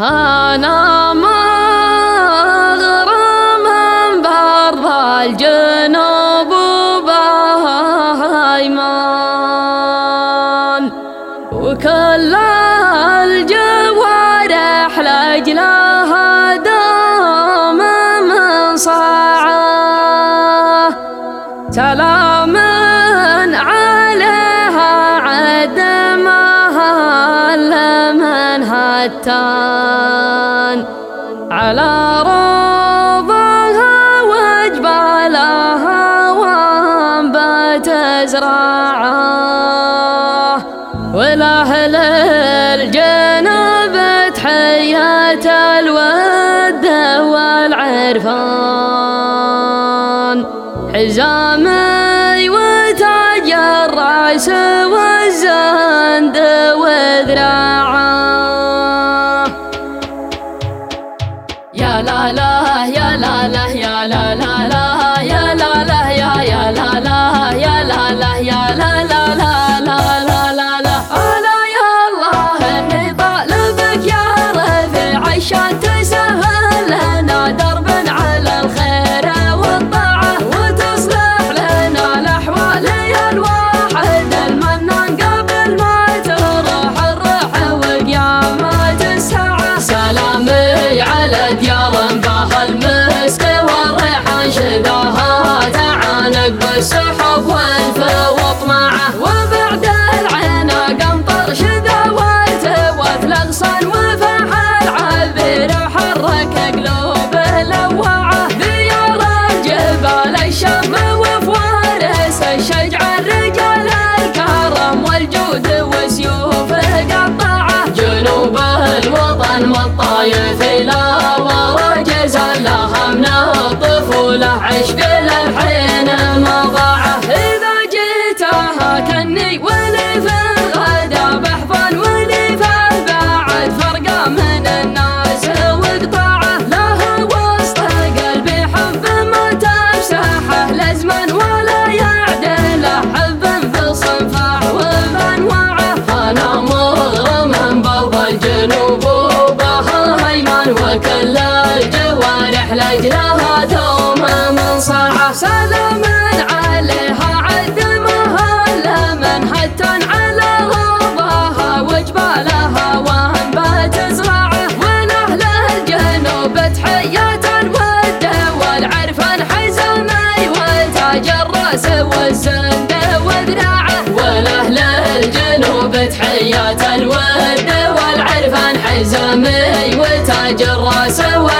أنا مغرم برض الجنوب وبهيمان وكل الجوارح لأجلها دوم من صاعه هتان على روضها وجبالها وأنبت زراعة. والأهل الجنوب تحية الود والعرفان. حزامي يا لا والطايف لا ورجز لها من الطفوله عشق الجوارح لاجلها دوم من صاعه سلام عليها عدمها لمن هتن على غضاها وجبالها وانبات زراعة. ونهل الجنوب تحيات الود والعرفان حزمي وتاج الرأس والزند وذراعه والاهل الجنوب تحيات الود والعرفان حزمي وتاج الرأس والزند